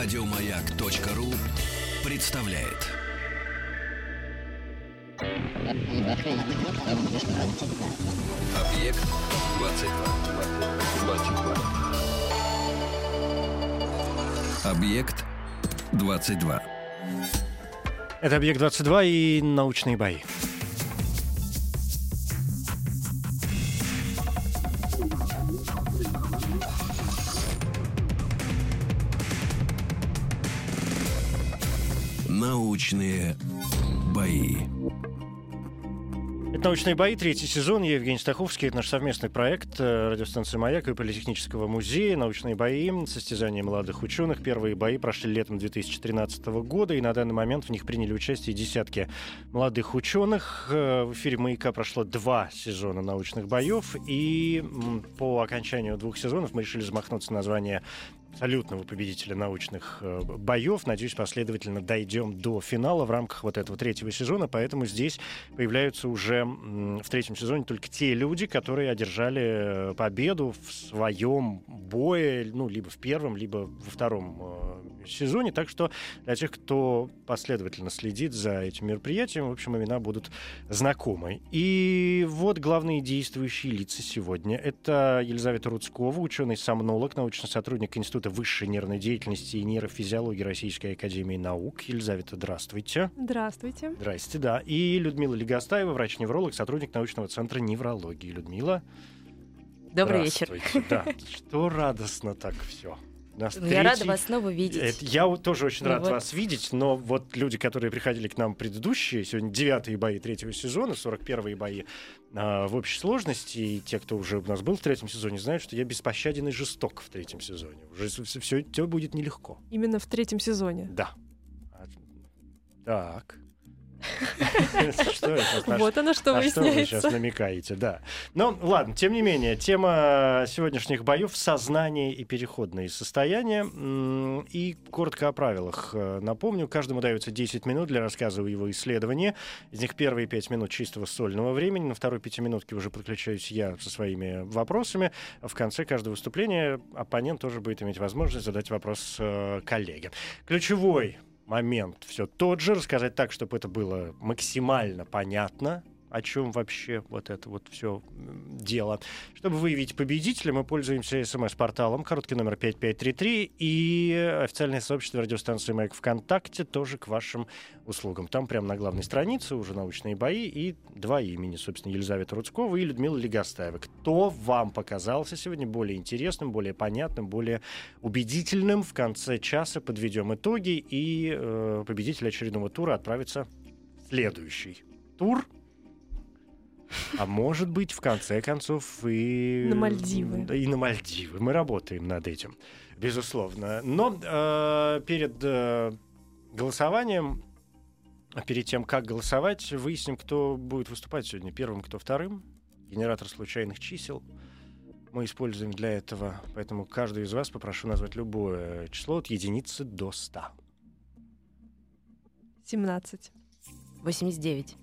Радиомаяк.ру представляет. Объект 22. 22. Объект 22. Это «Объект-22» и научные бои. Научные бои. Это «Научные бои», третий сезон. Я Евгений Стаховский. Это наш совместный проект э, радиостанции «Маяк» и Политехнического музея. «Научные бои», состязания молодых ученых. Первые бои прошли летом 2013 года, и на данный момент в них приняли участие десятки молодых ученых. Э, В эфире «Маяка» прошло два сезона научных боев, и по окончанию двух сезонов мы решили замахнуться на название абсолютного победителя научных э, боев. Надеюсь, последовательно дойдем до финала в рамках вот этого третьего сезона. Поэтому здесь появляются уже в третьем сезоне только те люди, которые одержали э, победу в своем бое, ну, либо в первом, либо во втором э, сезоне. Так что для тех, кто последовательно следит за этим мероприятием, в общем, имена будут знакомы. И вот главные действующие лица сегодня. Это Елизавета Рудскова, ученый-сомнолог, научный сотрудник Института высшей нервной деятельности и нейрофизиологии Российской Академии Наук. Елизавета, здравствуйте. Здравствуйте. Здрасте, да. И Людмила Легостаева, врач-невролог, сотрудник научного центра неврологии. Людмила, Добрый вечер. здравствуйте. Да, что радостно так все. Я рада вас снова видеть. Я тоже очень Ну рад вот. вас видеть, но вот люди, которые приходили к нам предыдущие, сегодня девятые бои третьего сезона, 41-е бои а, в общей сложности, и те, кто уже у нас был в третьем сезоне, знают, что я беспощаден и жесток в третьем сезоне. Уже все, все будет нелегко. Именно в третьем сезоне. Да. А, Так. Что это? Вот оно что на что вы выясняется. сейчас намекаете, да. Но ладно, тем не менее, тема сегодняшних боев — сознание и переходные состояния. И коротко о правилах. Э, Напомню, каждому дается 10 минут для рассказа его исследовании. Из них первые 5 минут чистого сольного времени. На второй пятиминутке уже подключаюсь я со своими вопросами. В конце каждого выступления оппонент тоже будет иметь возможность задать вопрос э, коллеге. Ключевой момент все тот же, рассказать так, чтобы это было максимально понятно, о чем вообще вот это вот все дело. Чтобы выявить победителя, мы пользуемся смс-порталом, короткий номер 5533, и официальное сообщество радиостанции «Маяк» ВКонтакте тоже к вашим услугам. Там прямо на главной странице уже научные бои и два имени, собственно, Елизавета Рудского и Людмила Легостаева. Кто вам показался сегодня более интересным, более понятным, более убедительным? В конце часа подведем итоги, и э, победитель очередного тура отправится в следующий тур. А может быть, в конце концов, и... На Мальдивы. Да, И на Мальдивы. Мы работаем над этим, безусловно. Но э, перед э, голосованием, перед тем, как голосовать, выясним, кто будет выступать сегодня первым, кто вторым. Генератор случайных чисел мы используем для этого. Поэтому каждый из вас попрошу назвать любое число от единицы до ста. 17. 89.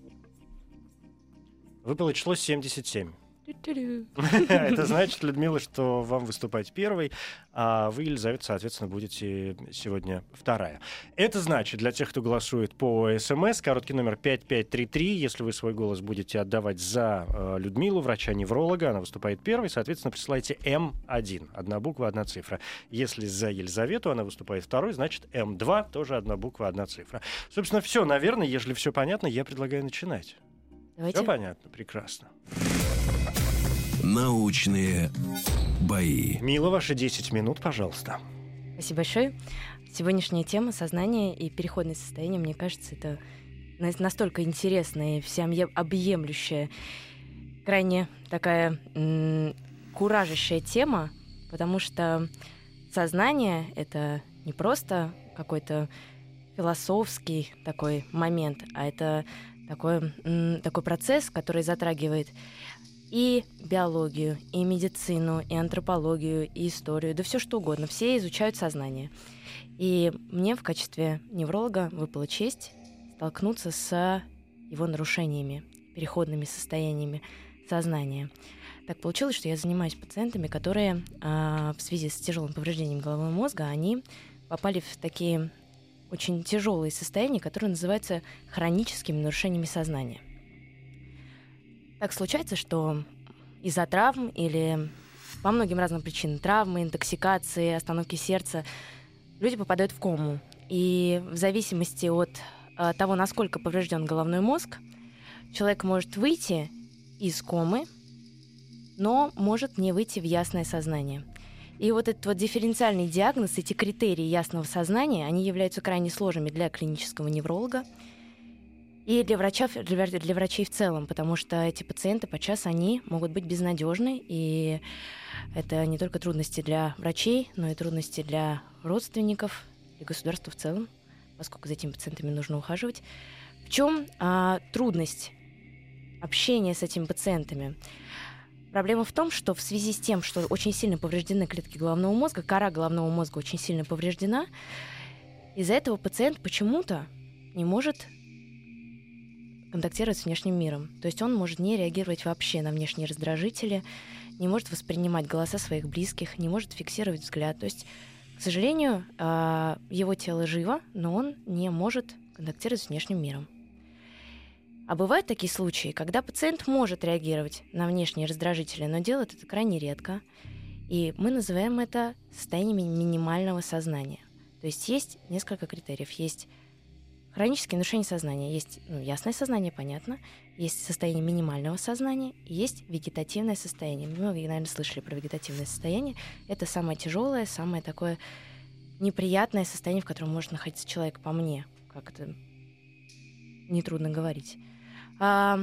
Выпало число 77. Тю-тю-рю. Это значит, Людмила, что вам выступать первой, а вы, Елизавета, соответственно, будете сегодня вторая. Это значит, для тех, кто голосует по СМС, короткий номер 5533, если вы свой голос будете отдавать за э, Людмилу, врача-невролога, она выступает первой, соответственно, присылайте М1, одна буква, одна цифра. Если за Елизавету она выступает второй, значит М2, тоже одна буква, одна цифра. Собственно, все, наверное, если все понятно, я предлагаю начинать. Давайте. Все понятно? Прекрасно. Научные бои. Мила, ваши 10 минут, пожалуйста. Спасибо большое. Сегодняшняя тема сознания и переходное состояние, мне кажется, это на- настолько интересная и всеобъемлющая, крайне такая м, куражащая тема, потому что сознание — это не просто какой-то философский такой момент, а это такой, такой процесс, который затрагивает и биологию, и медицину, и антропологию, и историю, да все что угодно. Все изучают сознание. И мне в качестве невролога выпала честь столкнуться с его нарушениями, переходными состояниями сознания. Так получилось, что я занимаюсь пациентами, которые а, в связи с тяжелым повреждением головного мозга, они попали в такие очень тяжелые состояния, которые называются хроническими нарушениями сознания. Так случается, что из-за травм или по многим разным причинам, травмы, интоксикации, остановки сердца, люди попадают в кому. И в зависимости от э, того, насколько поврежден головной мозг, человек может выйти из комы, но может не выйти в ясное сознание. И вот этот вот дифференциальный диагноз, эти критерии ясного сознания, они являются крайне сложными для клинического невролога и для, врача, для, врачей в целом, потому что эти пациенты подчас они могут быть безнадежны, и это не только трудности для врачей, но и трудности для родственников и государства в целом, поскольку за этими пациентами нужно ухаживать. В чем а, трудность общения с этими пациентами? Проблема в том, что в связи с тем, что очень сильно повреждены клетки головного мозга, кора головного мозга очень сильно повреждена, из-за этого пациент почему-то не может контактировать с внешним миром. То есть он может не реагировать вообще на внешние раздражители, не может воспринимать голоса своих близких, не может фиксировать взгляд. То есть, к сожалению, а, его тело живо, но он не может контактировать с внешним миром. А бывают такие случаи, когда пациент может реагировать на внешние раздражители, но делает это крайне редко. И мы называем это состоянием минимального сознания. То есть есть несколько критериев. Есть хронические нарушения сознания. Есть ну, ясное сознание, понятно. Есть состояние минимального сознания. Есть вегетативное состояние. Вы, наверное, слышали про вегетативное состояние. Это самое тяжелое, самое такое неприятное состояние, в котором может находиться человек по мне. Как это нетрудно говорить. А,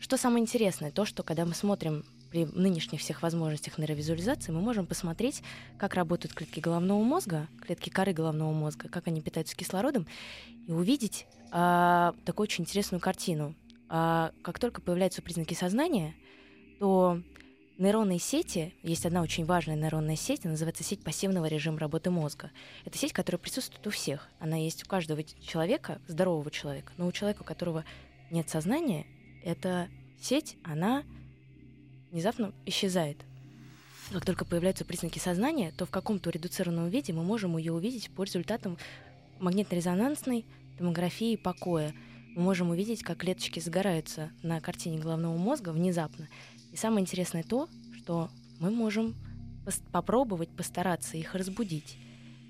что самое интересное, то, что когда мы смотрим при нынешних всех возможностях нейровизуализации, мы можем посмотреть, как работают клетки головного мозга, клетки коры головного мозга, как они питаются кислородом, и увидеть а, такую очень интересную картину. А, как только появляются признаки сознания, то нейронные сети, есть одна очень важная нейронная сеть, называется сеть пассивного режима работы мозга. Это сеть, которая присутствует у всех. Она есть у каждого человека, здорового человека, но у человека, у которого нет сознания, эта сеть, она внезапно исчезает. Как только появляются признаки сознания, то в каком-то редуцированном виде мы можем ее увидеть по результатам магнитно-резонансной томографии покоя. Мы можем увидеть, как клеточки сгораются на картине головного мозга внезапно. И самое интересное то, что мы можем пос- попробовать постараться их разбудить.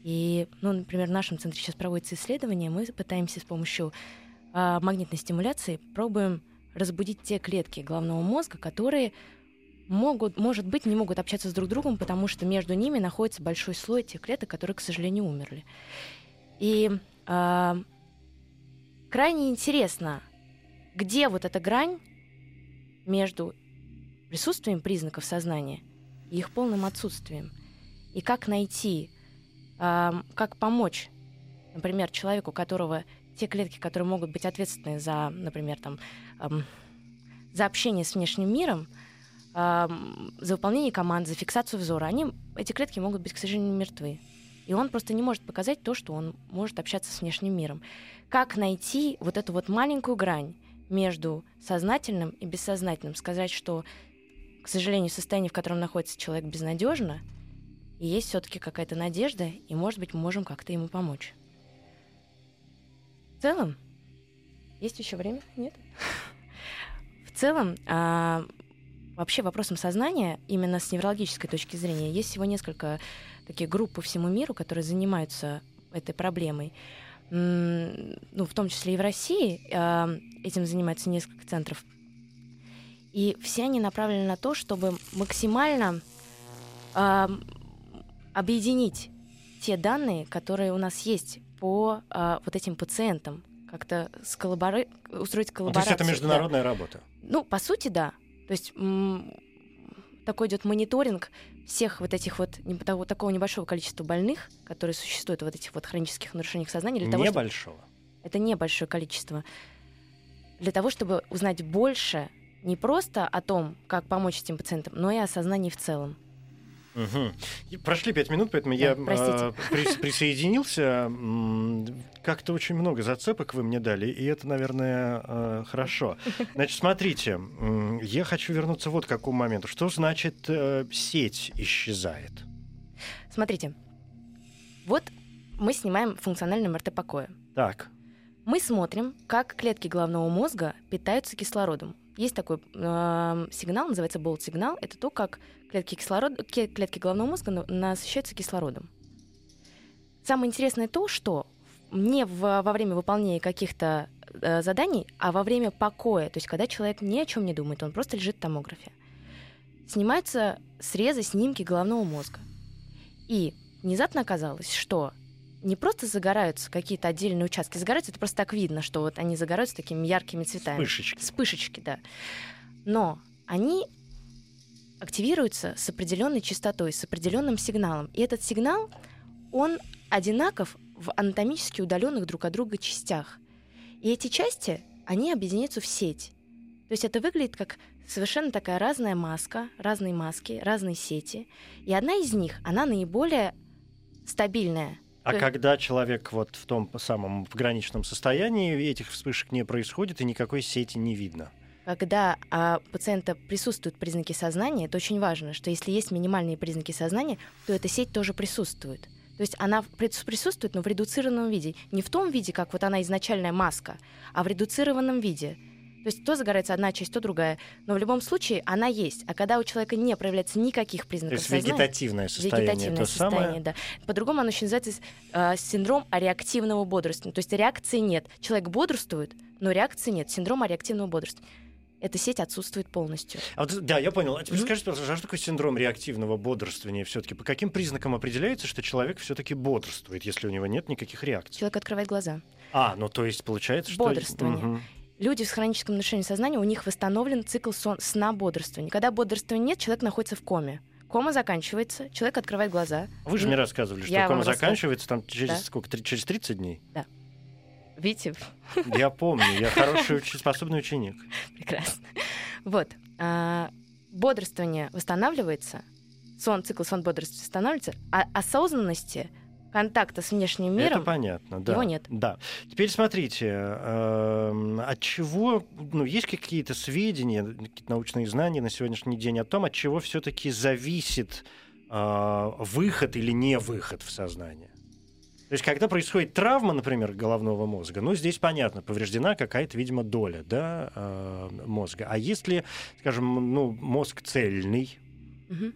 И, ну, например, в нашем центре сейчас проводится исследование, мы пытаемся с помощью а, магнитной стимуляции пробуем разбудить те клетки головного мозга, которые могут, может быть, не могут общаться с друг другом, потому что между ними находится большой слой тех клеток, которые, к сожалению, умерли. И э, крайне интересно, где вот эта грань между присутствием признаков сознания и их полным отсутствием, и как найти, э, как помочь, например, человеку, которого те клетки, которые могут быть ответственны за, например, там, эм, за общение с внешним миром, эм, за выполнение команд, за фиксацию взора, они, эти клетки могут быть, к сожалению, мертвы. И он просто не может показать то, что он может общаться с внешним миром. Как найти вот эту вот маленькую грань между сознательным и бессознательным? Сказать, что, к сожалению, состояние, в котором находится человек, безнадежно, и есть все-таки какая-то надежда, и, может быть, мы можем как-то ему помочь. Целом, есть еще время? Нет? В целом, а, вообще вопросом сознания, именно с неврологической точки зрения, есть всего несколько таких групп по всему миру, которые занимаются этой проблемой. Ну, в том числе и в России а, этим занимается несколько центров. И все они направлены на то, чтобы максимально а, объединить те данные, которые у нас есть по а, вот этим пациентам, как-то сколлабори... устроить Ну, коллаборацию. то есть это международная работа. Ну, по сути, да. То есть такой идет мониторинг всех вот этих вот не- того, такого небольшого количества больных, которые существуют в вот этих вот хронических нарушениях сознания, для того, чтобы Небольшого. это небольшое количество. Для того, чтобы узнать больше не просто о том, как помочь этим пациентам, но и о сознании в целом. И Прошли пять минут, поэтому Да, я простите. э, прис- присоединился. Как-то очень много зацепок вы мне дали, и это, наверное, э, хорошо. Значит, смотрите, я хочу вернуться вот к какому моменту. Что значит э, сеть исчезает? Смотрите, вот мы снимаем функциональный МРТ покоя. Так. Мы смотрим, как клетки головного мозга питаются кислородом. Есть такой э, сигнал, называется болт-сигнал. Это то, как клетки, кислород... клетки головного мозга на- насыщаются кислородом. Самое интересное то, что не в- во время выполнения каких-то э, заданий, а во время покоя, то есть когда человек ни о чем не думает, он просто лежит в томографе, снимаются срезы, снимки головного мозга. И внезапно оказалось, что не просто загораются какие-то отдельные участки, загораются, это просто так видно, что вот они загораются такими яркими цветами. Вспышечки. Вспышечки, да. Но они активируются с определенной частотой, с определенным сигналом. И этот сигнал, он одинаков в анатомически удаленных друг от друга частях. И эти части, они объединяются в сеть. То есть это выглядит как совершенно такая разная маска, разные маски, разные сети. И одна из них, она наиболее стабильная. А когда человек вот в том самом пограничном состоянии, этих вспышек не происходит и никакой сети не видно. Когда а, у пациента присутствуют признаки сознания, это очень важно, что если есть минимальные признаки сознания, то эта сеть тоже присутствует. То есть она прис- присутствует, но в редуцированном виде. Не в том виде, как вот она изначальная маска, а в редуцированном виде. То есть то загорается одна часть, то другая. Но в любом случае она есть. А когда у человека не проявляется никаких То признаков есть сознания... вегетативное состояние. Вегетативное то состояние, самое. да. По-другому оно еще называется э, синдром реактивного бодрствования. То есть реакции нет. Человек бодрствует, но реакции нет. Синдром реактивного бодрствования. Эта сеть отсутствует полностью. А вот, да, я понял. А теперь Мгм. скажите, пожалуйста, а что такое синдром реактивного бодрствования все-таки? По каким признакам определяется, что человек все-таки бодрствует, если у него нет никаких реакций? Человек открывает глаза. А, ну то есть получается, что... Бодрствование. Мгм. Люди с хроническим нарушением сознания, у них восстановлен цикл сон, сна бодрствования. Когда бодрствования нет, человек находится в коме. Кома заканчивается, человек открывает глаза. Вы же мне рассказывали, что Я кома заканчивается там через Да. сколько? Три- через 30 дней? Видите, Я помню, я хороший, уч- способный ученик. прекрасно. Вот. а, бодрствование восстанавливается, сон, цикл сон бодрствования восстанавливается, а осознанности, контакта с внешним Это миром понятно, да. его нет. Да. Теперь смотрите, эм, от чего, ну, есть какие-то сведения, какие-то научные знания на сегодняшний день о том, от чего все-таки зависит э, выход или не выход в сознание? То есть, когда происходит травма, например, головного мозга, ну, здесь понятно, повреждена какая-то, видимо, доля да, э, мозга. А если, скажем, ну, мозг цельный, Мгм.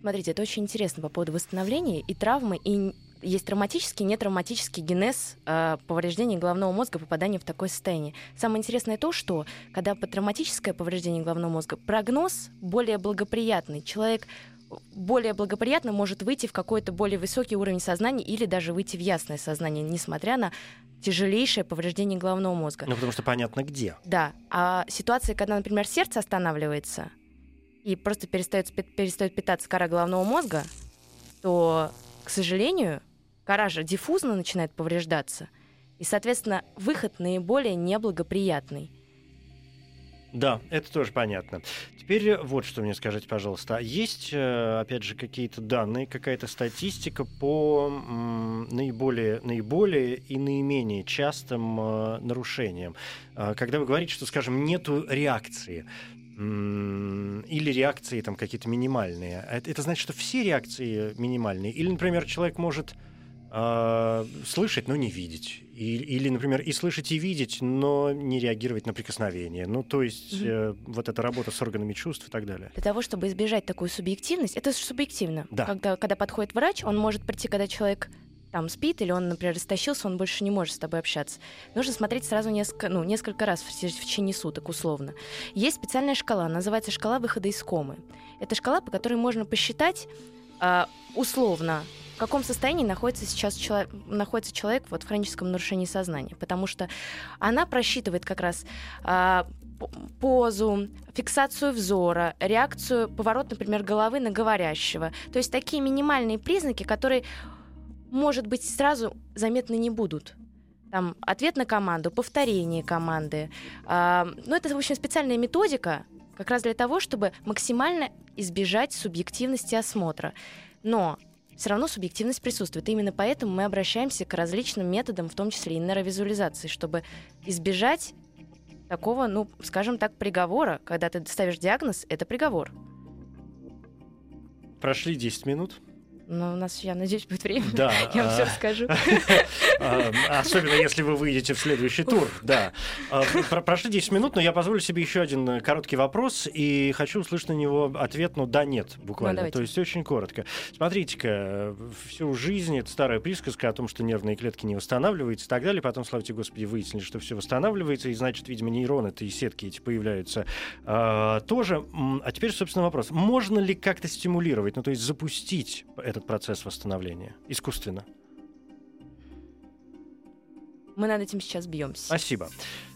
Смотрите, это очень интересно по поводу восстановления и травмы, и есть травматический нетравматический генез э, повреждения головного мозга, попадания в такое состояние. Самое интересное то, что когда травматическое повреждение головного мозга, прогноз более благоприятный. Человек более благоприятно может выйти в какой-то более высокий уровень сознания или даже выйти в ясное сознание, несмотря на тяжелейшее повреждение головного мозга. ну, потому что понятно где. Да, а ситуация, когда, например, сердце останавливается и просто перестает, перестает питаться кора головного мозга, то, к сожалению, кора же диффузно начинает повреждаться. И, соответственно, выход наиболее неблагоприятный. Да, это тоже понятно. Теперь вот что мне скажите, пожалуйста. А Есть, э, опять же, какие-то данные, какая-то статистика по наиболее, наиболее и наименее частым э, нарушениям? Э, Когда вы говорите, что, скажем, нету реакции, или реакции там какие-то минимальные, это, это значит, что все реакции минимальные? Или, например, человек может э, слышать, но не видеть. И- или, например, и слышать, и видеть, но не реагировать на прикосновение. Ну, то есть Мгм. э, вот эта работа с органами чувств и так далее. Для того, чтобы избежать такую субъективность, это субъективно. Да. Когда, когда подходит врач, он может прийти, когда человек там спит, или он, например, растащился, он больше не может с тобой общаться. Нужно смотреть сразу несколько, ну, несколько раз в, в течение суток, условно. Есть специальная шкала, называется шкала выхода из комы. Это шкала, по которой можно посчитать а, условно, в каком состоянии находится сейчас чело- находится человек вот, в хроническом нарушении сознания. Потому что она просчитывает как раз п- позу, фиксацию взора, реакцию, поворот, например, головы на говорящего. То есть такие минимальные признаки, которые, может быть, сразу заметны не будут. Там ответ на команду, повторение команды. А, ну, это, в общем, специальная методика, как раз для того, чтобы максимально избежать субъективности осмотра. Но все равно субъективность присутствует. Именно поэтому мы обращаемся к различным методам, в том числе и нейровизуализации, чтобы избежать такого, ну, скажем так, приговора. Когда ты ставишь диагноз, это приговор. Прошли 10 минут. Но у нас, я надеюсь, будет время. Да. Я вам все а, расскажу. а, Особенно если вы выйдете в следующий тур, да. А, про- Прошли 10 минут, но я позволю себе еще один э, короткий вопрос, и хочу услышать на него ответ, ну да, нет, буквально. давайте. То есть очень коротко. Смотрите-ка, всю жизнь это старая присказка о том, что нервные клетки не восстанавливаются и так далее. Потом, слава тебе, Господи, выяснили, что все восстанавливается, и значит, видимо, нейроны-то и сетки эти появляются тоже. А теперь, собственно, вопрос. Можно ли как-то стимулировать, ну то есть запустить этот процесс восстановления искусственно? Мы над этим сейчас бьемся. Спасибо.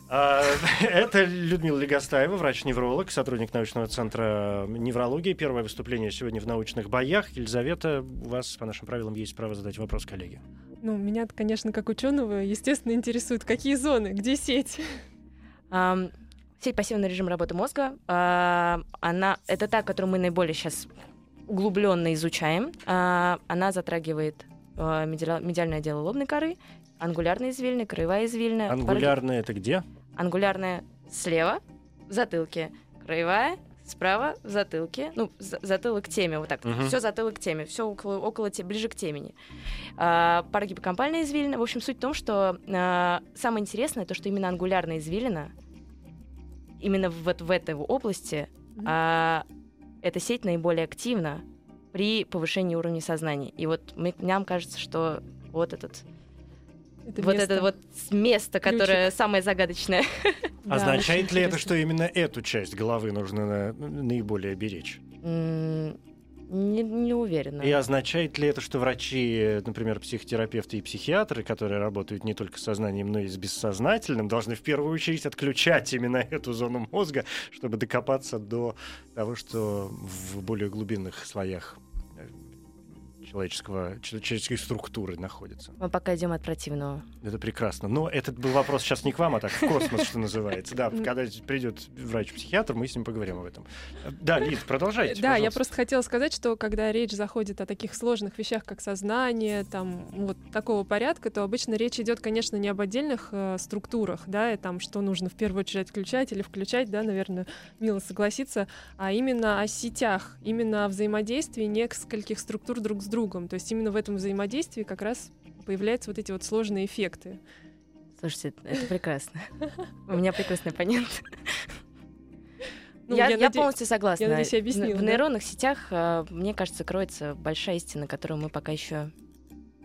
А, Это Людмила Легостаева, врач-невролог, сотрудник научного центра неврологии. Первое выступление сегодня в научных боях. Елизавета, у вас по нашим правилам есть право задать вопрос коллеге. Ну, меня, конечно, как ученого, естественно, интересует, какие зоны, где сеть. Сеть пассивный режим работы мозга, а, она это та, которую мы наиболее сейчас углубленно изучаем. А, Она затрагивает медиа- медиальное отдело лобной коры, ангулярные извилины, краевая извилина. параллель- Ангулярная это где? Ангулярная слева, в затылке, краевая справа, в затылке, ну, за- затылок к теме, вот так, Мгм. все затылок к теме, все около, около те- ближе к темени. А, парагиппокампальная извилина, в общем, суть в том, что а, самое интересное, то, что именно ангулярная извилина, именно вот в этой области, а, эта сеть наиболее активна при повышении уровня сознания. И вот мне, нам кажется, что вот этот Это вот место. это вот место, Ключик. которое самое загадочное. Да, Означает ли это, что именно эту часть головы нужно на- наиболее беречь? Не, не уверена. И означает ли это, что врачи, например, психотерапевты и психиатры, которые работают не только с сознанием, но и с бессознательным, должны в первую очередь отключать именно эту зону мозга, чтобы докопаться до того, что в более глубинных слоях человеческого, человеческой структуры находится. Мы пока идем от противного. Это прекрасно. Но этот был вопрос сейчас не к вам, а так в космос, что называется. Да, когда придет врач-психиатр, мы с ним поговорим об этом. Да, Лид, продолжайте. Да, я просто хотела сказать, что когда речь заходит о таких сложных вещах, как сознание, там вот такого порядка, то обычно речь идет, конечно, не об отдельных э, структурах, да, и там что нужно в первую очередь отключать или включать, да, наверное, мило согласиться, а именно о сетях, именно о взаимодействии нескольких структур друг с другом. То есть именно в этом взаимодействии как раз появляются вот эти вот сложные эффекты. Слушайте, это прекрасно. У меня прекрасный оппонент. Ну, я, я я полностью согласна. я надеюсь, я объяснила, В да? нейронных сетях, э, мне кажется, кроется большая истина, которую мы пока еще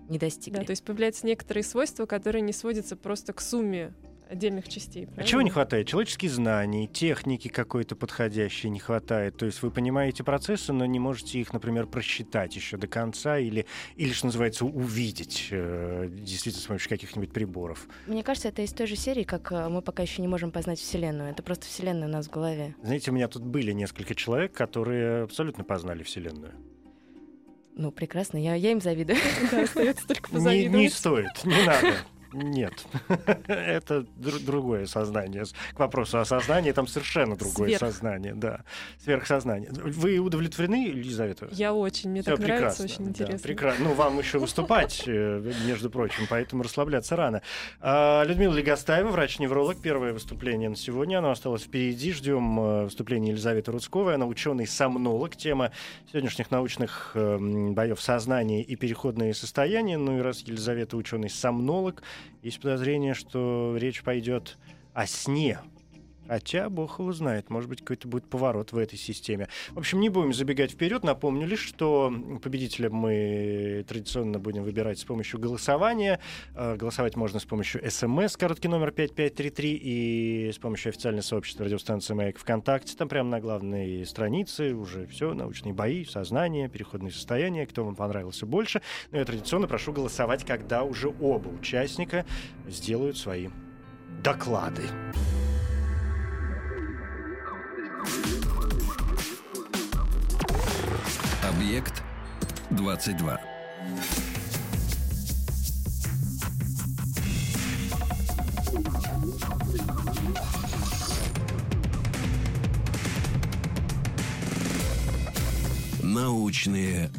не достигли. Да, то есть появляются некоторые свойства, которые не сводятся просто к сумме отдельных частей. А чего не правильно? хватает? Человеческих знаний, техники какой-то подходящей не хватает. То есть вы понимаете процессы, но не можете их, например, просчитать еще до конца или, или что называется, увидеть э, действительно с помощью каких-нибудь приборов. Мне кажется, это из той же серии, как э, мы пока еще не можем познать Вселенную. Это просто Вселенная у нас в голове. Знаете, у меня тут были несколько человек, которые абсолютно познали Вселенную. Ну, прекрасно, я, я им завидую. Да, остается только Не, позавидовать. не стоит, не надо. Нет, это дру- другое сознание. К вопросу о сознании, там совершенно другое Сверх. сознание, да, сверхсознание. Вы удовлетворены, Елизавета? Я очень, мне Всё так нравится, очень да, интересно. прекрасно. Ну, вам еще выступать, э, между прочим, поэтому расслабляться рано. А, Людмила Легостаева, врач-невролог, первое выступление на сегодня. Оно осталось впереди. Ждем э, выступления Елизаветы Рудсковой. Она ученый-сомнолог. Тема сегодняшних научных э, м, боев сознание и переходные состояния. Ну и раз Елизавета ученый-сомнолог, есть подозрение, что речь пойдет о сне. Хотя, бог его знает, может быть, какой-то будет поворот в этой системе. В общем, не будем забегать вперед. Напомню лишь, что победителя мы традиционно будем выбирать с помощью голосования. Э, Голосовать можно с помощью СМС, короткий номер 5533, и с помощью официального сообщества радиостанции «Маяк» ВКонтакте. Там прямо на главной странице уже все, научные бои, сознание, переходные состояния, кто вам понравился больше. Но я традиционно прошу голосовать, когда уже оба участника сделают свои доклады. Объект 22. Научные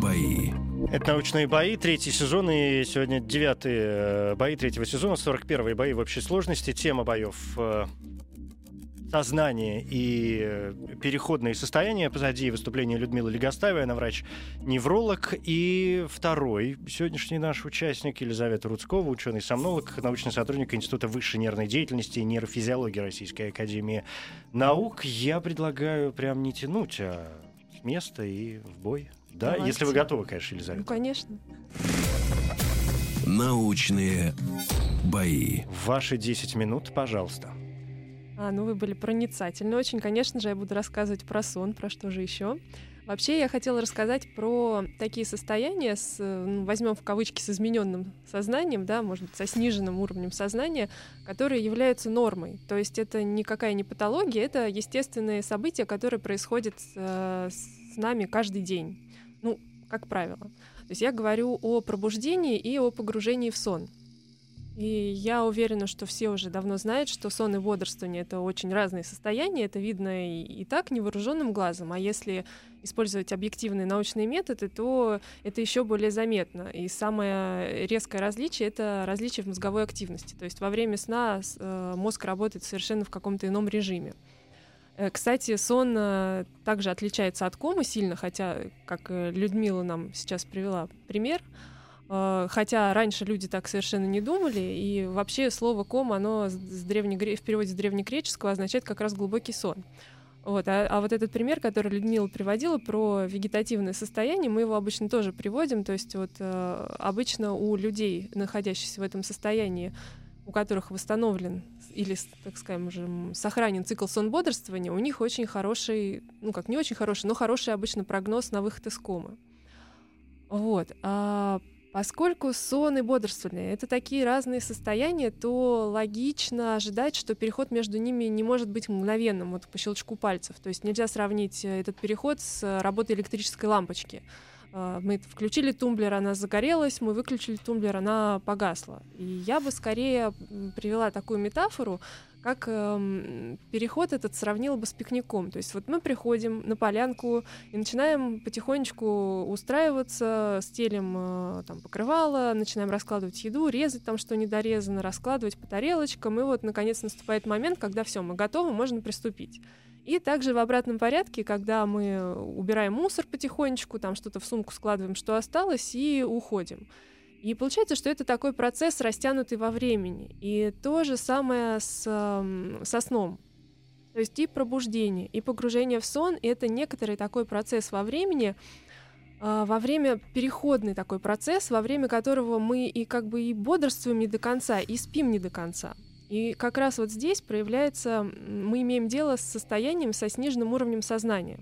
бои. Это «Научные бои», третий сезон, и сегодня девятые э, бои третьего сезона, 41-е бои в общей сложности. Тема боев э, сознание и э, переходные состояния. Позади выступления Людмилы Легостаевой, она врач-невролог. И второй сегодняшний наш участник Елизавета Рудскова, ученый-сомнолог, научный сотрудник Института высшей нервной деятельности и нейрофизиологии Российской Академии Наук. Я предлагаю прям не тянуть, а с места и в бой. Да, Давайте. если вы готовы, конечно, Елизавета. Ну, конечно. Научные бои. Ваши 10 минут, пожалуйста. А, ну вы были проницательны очень. Конечно же, я буду рассказывать про сон, про что же еще. Вообще, я хотела рассказать про такие состояния, с, ну, возьмем в кавычки, с измененным сознанием, да, может быть, со сниженным уровнем сознания, которые являются нормой. То есть это никакая не патология, это естественные события, которые происходят э, с нами каждый день. Ну, как правило. То есть я говорю о пробуждении и о погружении в сон. И я уверена, что все уже давно знают, что сон и бодрствование это очень разные состояния. Это видно и, и так невооруженным глазом. А если использовать объективные научные методы, то это еще более заметно. И самое резкое различие это различие в мозговой активности. То есть во время сна э, мозг работает совершенно в каком-то ином режиме. Э, Кстати, сон э, также отличается от комы сильно, хотя, как Людмила нам сейчас привела пример, хотя раньше люди так совершенно не думали, и вообще слово кома, оно с древнегре... в переводе с древнегреческого означает как раз глубокий сон. Вот, а, а вот этот пример, который Людмила приводила про вегетативное состояние, мы его обычно тоже приводим. То есть вот э, обычно у людей, находящихся в этом состоянии, у которых восстановлен или, так скажем, сохранен цикл сон-бодрствования, у них очень хороший, ну как не очень хороший, но хороший обычно прогноз на выход из комы. Вот. А поскольку сон и бодрствование — это такие разные состояния, то логично ожидать, что переход между ними не может быть мгновенным, вот по щелчку пальцев. То есть нельзя сравнить этот переход с работой электрической лампочки. Мы включили тумблер, она загорелась, мы выключили тумблер, она погасла. И я бы скорее привела такую метафору, как эм, переход этот сравнил бы с пикником. То есть вот мы приходим на полянку и начинаем потихонечку устраиваться, стелим э, там покрывало, начинаем раскладывать еду, резать там, что недорезано, раскладывать по тарелочкам. И вот, наконец, наступает момент, когда все, мы готовы, можно приступить. И также в обратном порядке, когда мы убираем мусор потихонечку, там что-то в сумку складываем, что осталось, и уходим. И получается, что это такой процесс, растянутый во времени. И то же самое с, со сном. То есть и пробуждение, и погружение в сон — это некоторый такой процесс во времени, во время переходный такой процесс, во время которого мы и как бы и бодрствуем не до конца, и спим не до конца. И как раз вот здесь проявляется, мы имеем дело с состоянием со сниженным уровнем сознания.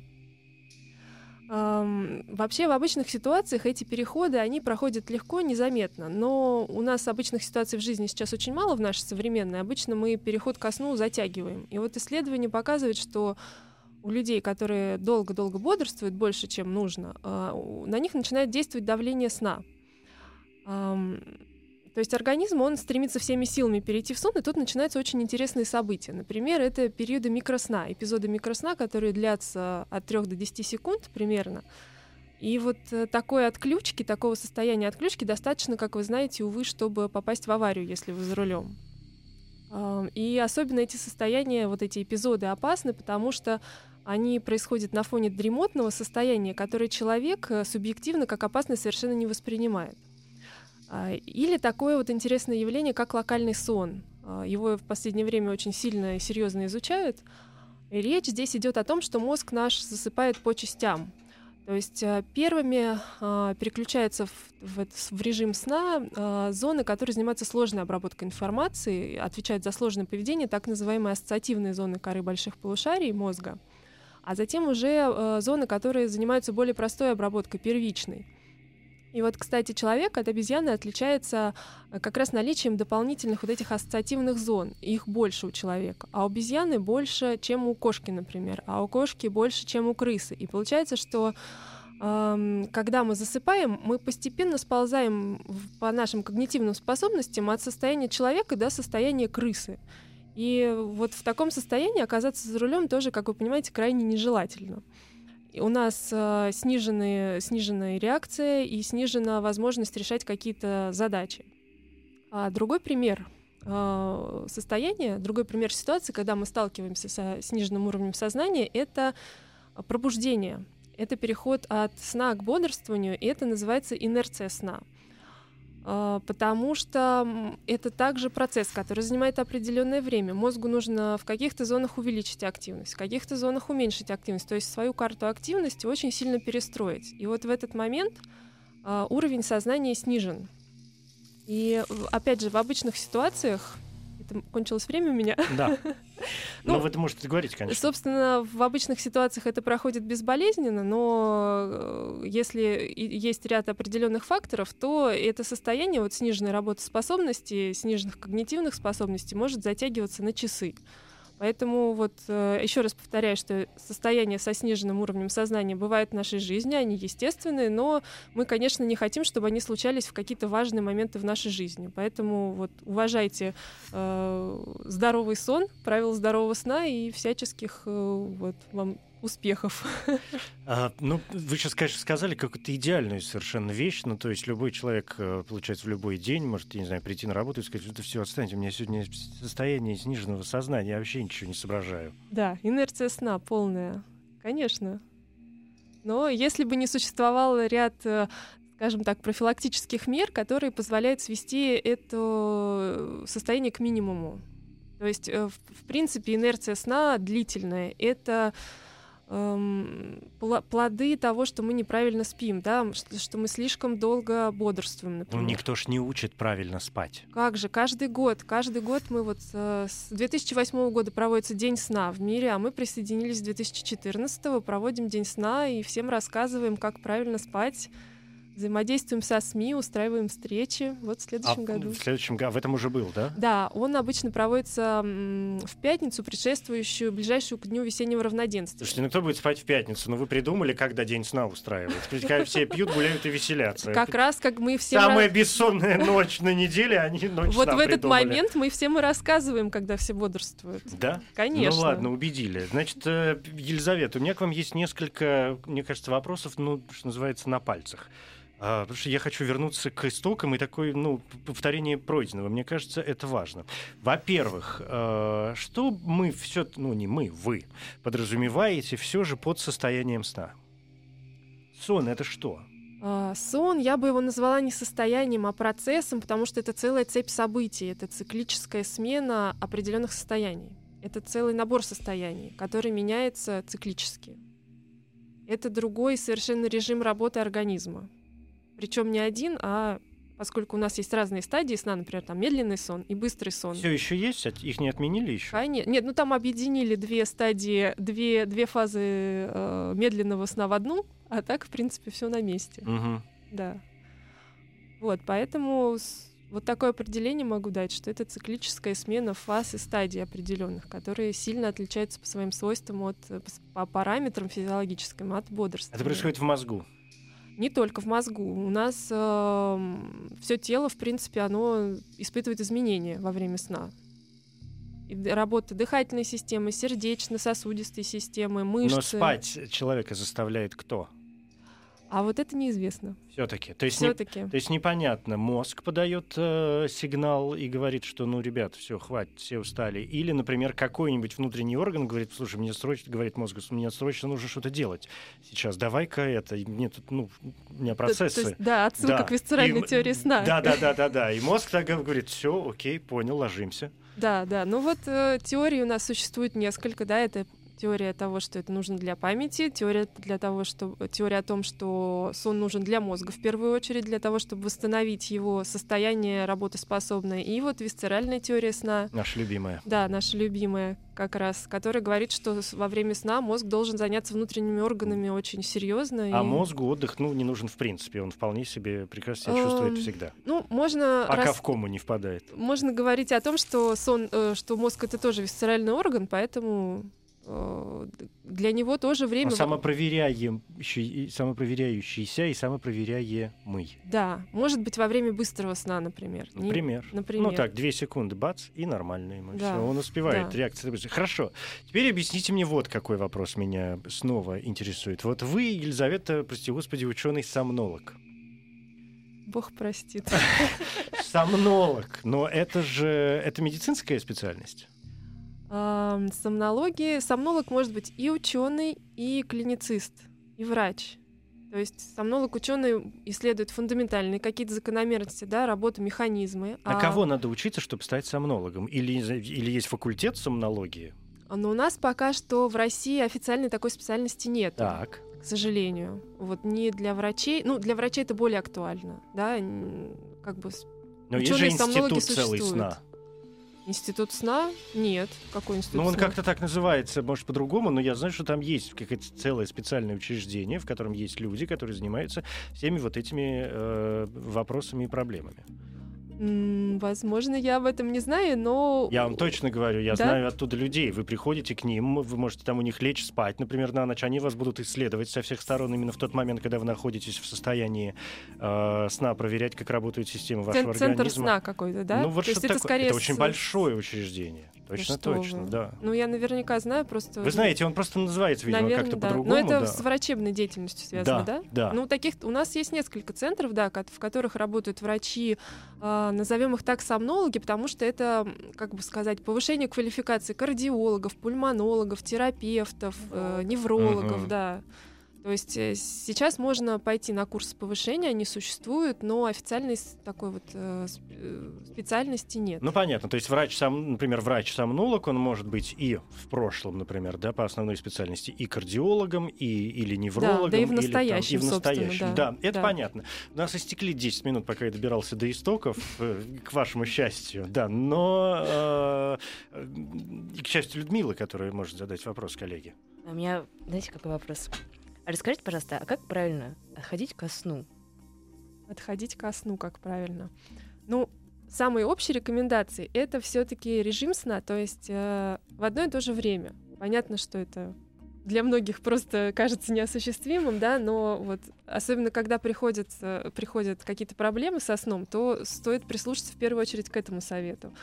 Вообще в обычных ситуациях эти переходы, они проходят легко, незаметно, но у нас обычных ситуаций в жизни сейчас очень мало в нашей современной, обычно мы переход ко сну затягиваем. И вот исследование показывает, что у людей, которые долго-долго бодрствуют больше, чем нужно, э, на них начинает действовать давление сна. То есть организм, он стремится всеми силами перейти в сон, и тут начинаются очень интересные события. Например, это периоды микросна, эпизоды микросна, которые длятся от 3 до 10 секунд примерно. И вот э, такой отключки, такого состояния отключки достаточно, как вы знаете, увы, чтобы попасть в аварию, если вы за рулем. И особенно эти состояния, вот эти эпизоды опасны, потому что они происходят на фоне дремотного состояния, которое человек э, субъективно как опасное совершенно не воспринимает. А, или такое вот интересное явление, как локальный сон. А, его в последнее время очень сильно и серьезно изучают. И речь здесь идет о том, что мозг наш засыпает по частям. То есть а, первыми переключаются в, в, в режим сна зоны, которые занимаются сложной обработкой информации, отвечают за сложное поведение, так называемые ассоциативные зоны коры больших полушарий мозга. А затем уже зоны, которые занимаются более простой обработкой, первичной. И вот, кстати, человек от обезьяны отличается э, как раз наличием дополнительных вот этих ассоциативных зон. Их больше у человека. А у обезьяны больше, чем у кошки, например. А у кошки больше, чем у крысы. И получается, что эм, когда мы засыпаем, мы постепенно сползаем по нашим когнитивным способностям от состояния человека до состояния крысы. И вот в таком состоянии оказаться за рулем тоже, как вы понимаете, крайне нежелательно у нас э, сниженные, сниженная реакция и снижена возможность решать какие-то задачи. А другой пример э, состояние, другой пример ситуации, когда мы сталкиваемся со сниженным уровнем сознания, это пробуждение. Это переход от сна к бодрствованию, и это называется инерция сна. А, потому что это также процесс, который занимает определенное время. Мозгу нужно в каких-то зонах увеличить активность, в каких-то зонах уменьшить активность, то есть свою карту активности очень сильно перестроить. И вот в этот момент а, уровень сознания снижен. И опять же, в обычных ситуациях это кончилось время у меня. Да. Ну, но вы это можете говорить, конечно. Собственно, в обычных ситуациях это проходит безболезненно, но э, если есть ряд определенных факторов, то это состояние вот сниженной работоспособности, сниженных когнитивных способностей может затягиваться на часы. Поэтому вот э, еще раз повторяю, что состояние со сниженным уровнем сознания бывает в нашей жизни, они естественные, но мы, конечно, не хотим, чтобы они случались в какие-то важные моменты в нашей жизни. Поэтому вот уважайте э, здоровый сон, правила здорового сна и всяческих э, вот вам успехов. А, ну, вы сейчас, конечно, сказали какую-то идеальную совершенно вещь. Ну, то есть любой человек, э, получается, в любой день может, я не знаю, прийти на работу и сказать, это все, отстаньте, у меня сегодня состояние сниженного сознания, я вообще ничего не соображаю. Да, инерция сна полная, конечно. Но если бы не существовал ряд э, скажем так, профилактических мер, которые позволяют свести это состояние к минимуму. То есть, э, в принципе, инерция сна длительная. Это плоды того, что мы неправильно спим, да, что мы слишком долго бодрствуем, ну, например. Ну, никто ж не учит правильно спать. Как же, каждый год, каждый год мы вот э, с 2008 года проводится День сна в мире, а мы присоединились с 2014, проводим День сна и всем рассказываем, как правильно спать, Взаимодействуем со СМИ, устраиваем встречи. Вот в следующем а году. В следующем году. В этом уже был, да? Да, он обычно проводится в пятницу, предшествующую ближайшую к дню весеннего равноденствия. Слушайте, ну кто будет спать в пятницу? Ну вы придумали, когда день сна устраивать? Когда все пьют, гуляют и веселятся. Как раз как мы все... Самая бессонная ночь на неделе, они ночь Вот в этот момент мы всем и рассказываем, когда все бодрствуют. Да? Конечно. Ну ладно, убедили. Значит, э, Елизавета, у меня к вам есть несколько, мне кажется, вопросов, ну, что называется, на пальцах. А, потому что я хочу вернуться к истокам и такое, ну, повторение пройденного. Мне кажется, это важно. Во-первых, э, что мы все, ну, не мы, вы, подразумеваете все же под состоянием сна? Сон — это что? А, сон, я бы его назвала не состоянием, а процессом, потому что это целая цепь событий, это циклическая смена определенных состояний. Это целый набор состояний, который меняется циклически. Это другой совершенно режим работы организма. Причем не один, а поскольку у нас есть разные стадии сна, например, там медленный сон и быстрый сон. Все еще есть? Их не отменили еще? Конечно. Нет, ну там объединили две стадии, две, две фазы э, медленного сна в одну, а так, в принципе, все на месте. Угу. Да. Вот, поэтому вот такое определение могу дать, что это циклическая смена фаз и стадий определенных, которые сильно отличаются по своим свойствам от по параметрам физиологическим от бодрствования. Это происходит в мозгу? Не только в мозгу. У нас э, эм, все тело, в принципе, оно испытывает изменения во время сна. И работа дыхательной системы, сердечно-сосудистой системы, мышцы. Но спать человека заставляет кто? А вот это неизвестно. Все-таки. То есть, Все-таки. Не, то есть непонятно, мозг подает э, сигнал и говорит, что ну, ребят, все, хватит, все устали. Или, например, какой-нибудь внутренний орган говорит, слушай, мне срочно, говорит мозгу, мне срочно нужно что-то делать. Сейчас давай-ка это, мне тут, ну, у меня процессы. То, то есть, да, отсылка да. к висцеральной и, теории сна. Да, да, да, да, да. И мозг так говорит, все, окей, понял, ложимся. Да, да. Ну вот э, теорий у нас существует несколько, да, это теория того, что это нужно для памяти, теория для того, что теория о том, что сон нужен для мозга в первую очередь, для того, чтобы восстановить его состояние работоспособное. И вот висцеральная теория сна. Наша любимая. Да, наша любимая как раз, которая говорит, что во время сна мозг должен заняться внутренними органами очень серьезно. А и... мозгу отдых ну, не нужен в принципе, он вполне себе прекрасно себя чувствует всегда. Ну, можно... Пока раз... в кому не впадает. Можно говорить о том, что сон, э, что мозг это тоже висцеральный орган, поэтому для него тоже время... Он самопроверяющий, самопроверяющийся и самопроверяемый. Да, может быть во время быстрого сна, например. Например. Не... например. Ну так, две секунды, бац, и нормально ему. Да. Все, он успевает, да. реакция. Хорошо. Теперь объясните мне вот какой вопрос меня снова интересует. Вот вы, Елизавета, прости господи, ученый-сомнолог. Бог простит. Сомнолог. Но это же это медицинская специальность. Сомнологии. Сомнолог может быть и ученый, и клиницист, и врач. То есть сомнолог ученый исследует фундаментальные какие-то закономерности, да, работу, механизмы. А, кого надо учиться, чтобы стать сомнологом? Или, или есть факультет сомнологии? Но у нас пока что в России официальной такой специальности нет. Так. К сожалению. Вот не для врачей. Ну, для врачей это более актуально, да, как бы Но есть же институт целый существуют. сна. Институт сна нет. Какой институт Ну, он сна? как-то так называется, может, по-другому, но я знаю, что там есть какое-то целое специальное учреждение, в котором есть люди, которые занимаются всеми вот этими э, вопросами и проблемами. Возможно, я об этом не знаю, но... Я вам точно говорю, я Да? знаю оттуда людей. Вы приходите к ним, вы можете там у них лечь спать, например, на ночь. Они вас будут исследовать со всех сторон именно в тот момент, когда вы находитесь в состоянии э, сна, проверять, как работает система вашего Цен- Центр организма. сна какой-то, да? Ну вот То есть это такое? скорее Это очень большое учреждение. Точно, что точно, вы. да. Ну, я наверняка знаю, просто... Вы знаете, он просто называется, видимо, Наверное, как-то да. по-другому. Но это да. с врачебной деятельностью связано, да? да. Ну, таких у нас есть несколько центров, да, в которых работают врачи, э, назовем их так, сомнологи, потому что это, как бы сказать, повышение квалификации кардиологов, пульмонологов, терапевтов, э, неврологов, Мгм. да. То есть э, сейчас можно пойти на курсы повышения, они существуют, но официальной такой вот э, э, специальности нет. Ну, понятно. То есть врач сам, например, врач-сомнолог, он может быть и в прошлом, например, да, по основной специальности, и кардиологом, и, или неврологом. да и в или там- настоящем, и в настоящем. да. это Да. понятно. У нас истекли 10 минут, пока я добирался до истоков, к вашему счастью, да. Но, э, и к счастью Людмилы, которая может задать вопрос коллеге. А У меня, знаете, какой вопрос? Расскажите, пожалуйста, а как правильно отходить ко сну? Отходить ко сну, как правильно. Ну, самые общие рекомендации — это все таки режим сна, то есть э, в одно и то же время. Понятно, что это для многих просто кажется неосуществимым, да, но вот особенно когда приходят, э, приходят какие-то проблемы со сном, то стоит прислушаться в первую очередь к этому совету.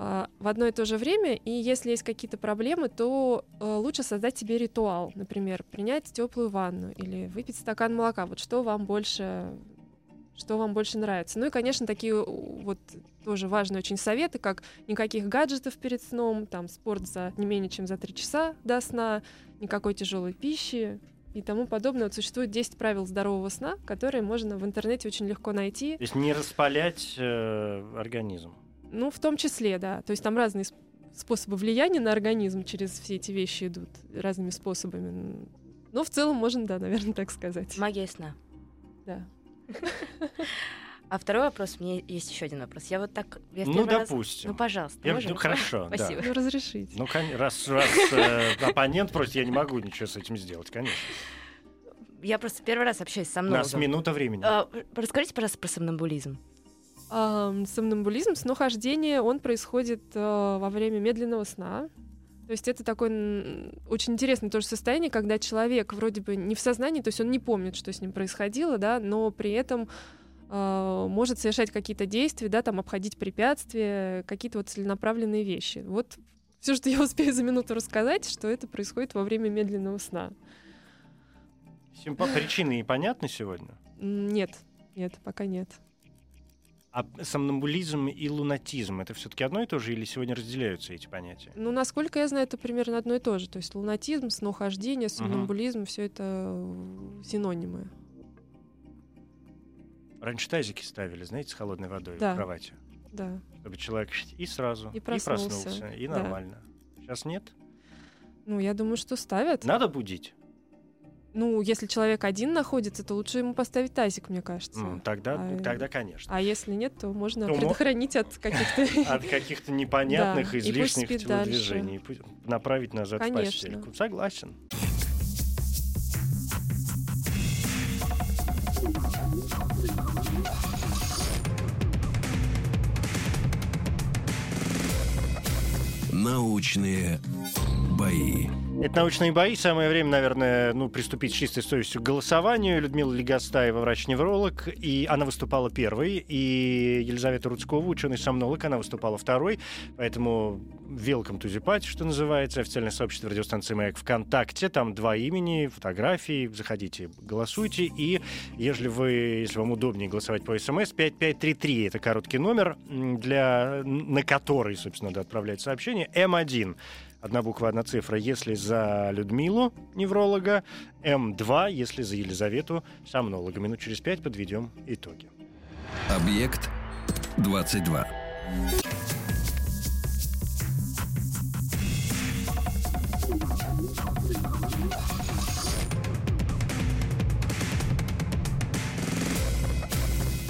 А, В одно и то же время, и если есть какие-то проблемы, то э, лучше создать себе ритуал, например, принять теплую ванну или выпить стакан молока. Вот что вам больше что вам больше нравится. Ну и, конечно, такие вот тоже важные очень советы, как никаких гаджетов перед сном, там спорт за не менее чем за три часа до сна, никакой тяжелой пищи и тому подобное. Вот существует 10 правил здорового сна, которые можно в интернете очень легко найти. То есть не распалять э, организм. Ну, в том числе, да. То есть там разные сп- способы влияния на организм через все эти вещи идут разными способами. Но в целом можно, да, наверное, так сказать. Магия сна. Да. А второй вопрос, у меня есть еще один вопрос. Я вот так... Я Ну, раз- допустим. Ну, пожалуйста, Я- можем? ну, хорошо, да. Спасибо. Ну, разрешите. Ну, кон- раз, раз э, оппонент просит, я не могу ничего с этим сделать, конечно. Я просто первый раз общаюсь со У мной. нас минута времени. А, расскажите, пожалуйста, про сомнамбулизм. Ам, Сомнамбулизм, снохождение, он происходит э, во время медленного сна. То есть это такое очень интересное тоже состояние, когда человек вроде бы не в сознании, то есть он не помнит, что с ним происходило, да, но при этом э, может совершать какие-то действия, да, там обходить препятствия, какие-то вот целенаправленные вещи. Вот все, что я успею за минуту рассказать, что это происходит во время медленного сна. Симпа- Причины понятны сегодня? Нет, нет, пока нет. А сомнамбулизм и лунатизм это все-таки одно и то же или сегодня разделяются эти понятия? Ну, насколько я знаю, это примерно одно и то же. То есть лунатизм, снохождение, сомнамбулизм, все это э, синонимы. Раньше тазики ставили, знаете, с холодной водой Да. в кровати, Да. чтобы человек и сразу И проснулся, и да. нормально. Сейчас нет. Ну, я думаю, что ставят. Надо будить. Ну, если человек один находится, то лучше ему поставить тазик, мне кажется. М, тогда, А, тогда, конечно. А если нет, то можно То мо- предохранить от каких-то... От каких-то непонятных, излишних телодвижений. Направить назад в постельку. Согласен. Научные бои. Это научные бои. Самое время, наверное, ну, приступить с чистой совестью к голосованию. Людмила Легостаева, врач-невролог, и она выступала первой. И Елизавета Рудскова, ученый-сомнолог, она выступала второй. Поэтому the party, что называется. Официальное сообщество радиостанции «Маяк» ВКонтакте. Там два имени, фотографии. Заходите, голосуйте. И если вы, если вам удобнее голосовать по СМС, 5533 — это короткий номер, для, на который, собственно, надо отправлять сообщение. М1 Одна буква, одна цифра, если за Людмилу, невролога, М2, если за Елизавету, сомнолога. Минут через пять подведем итоги. Объект 22.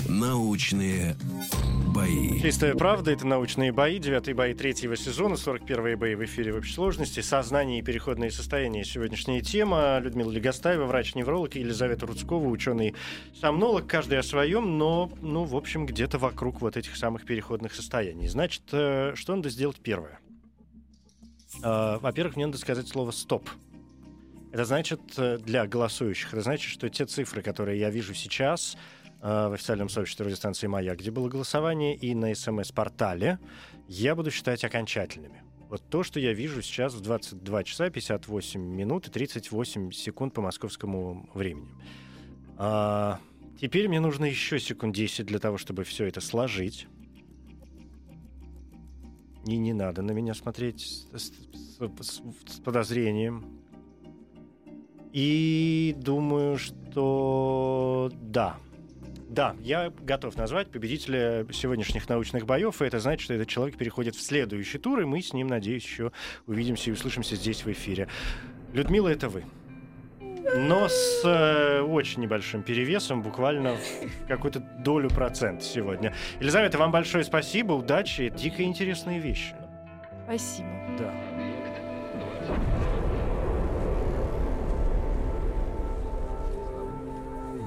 Научные бои. Чистая правда, это научные бои, девятые бои третьего сезона, 41-е бои в эфире в общей сложности, сознание и переходные состояния. Сегодняшняя тема. Людмила Легостаева, врач-невролог, Елизавета Рудскова, ученый-сомнолог, каждый о своем, но, ну, в общем, где-то вокруг вот этих самых переходных состояний. Значит, э, что надо сделать первое? Э, во-первых, мне надо сказать слово «стоп». Это значит, э, для голосующих, это значит, что те цифры, которые я вижу сейчас, в официальном сообществе радиостанции «Маяк», где было голосование, и на СМС-портале, я буду считать окончательными. Вот то, что я вижу сейчас в 22 часа 58 минут и 38 секунд по московскому времени. А, теперь мне нужно еще секунд 10 для того, чтобы все это сложить. И не надо на меня смотреть с, с, с, с подозрением. И думаю, что да, да, я готов назвать победителя сегодняшних научных боев, и это значит, что этот человек переходит в следующий тур, и мы с ним, надеюсь, еще увидимся и услышимся здесь в эфире. Людмила, это вы. Но с э, очень небольшим перевесом, буквально в какую-то долю процента сегодня. Елизавета, вам большое спасибо, удачи, дико интересные вещи. Спасибо. Да.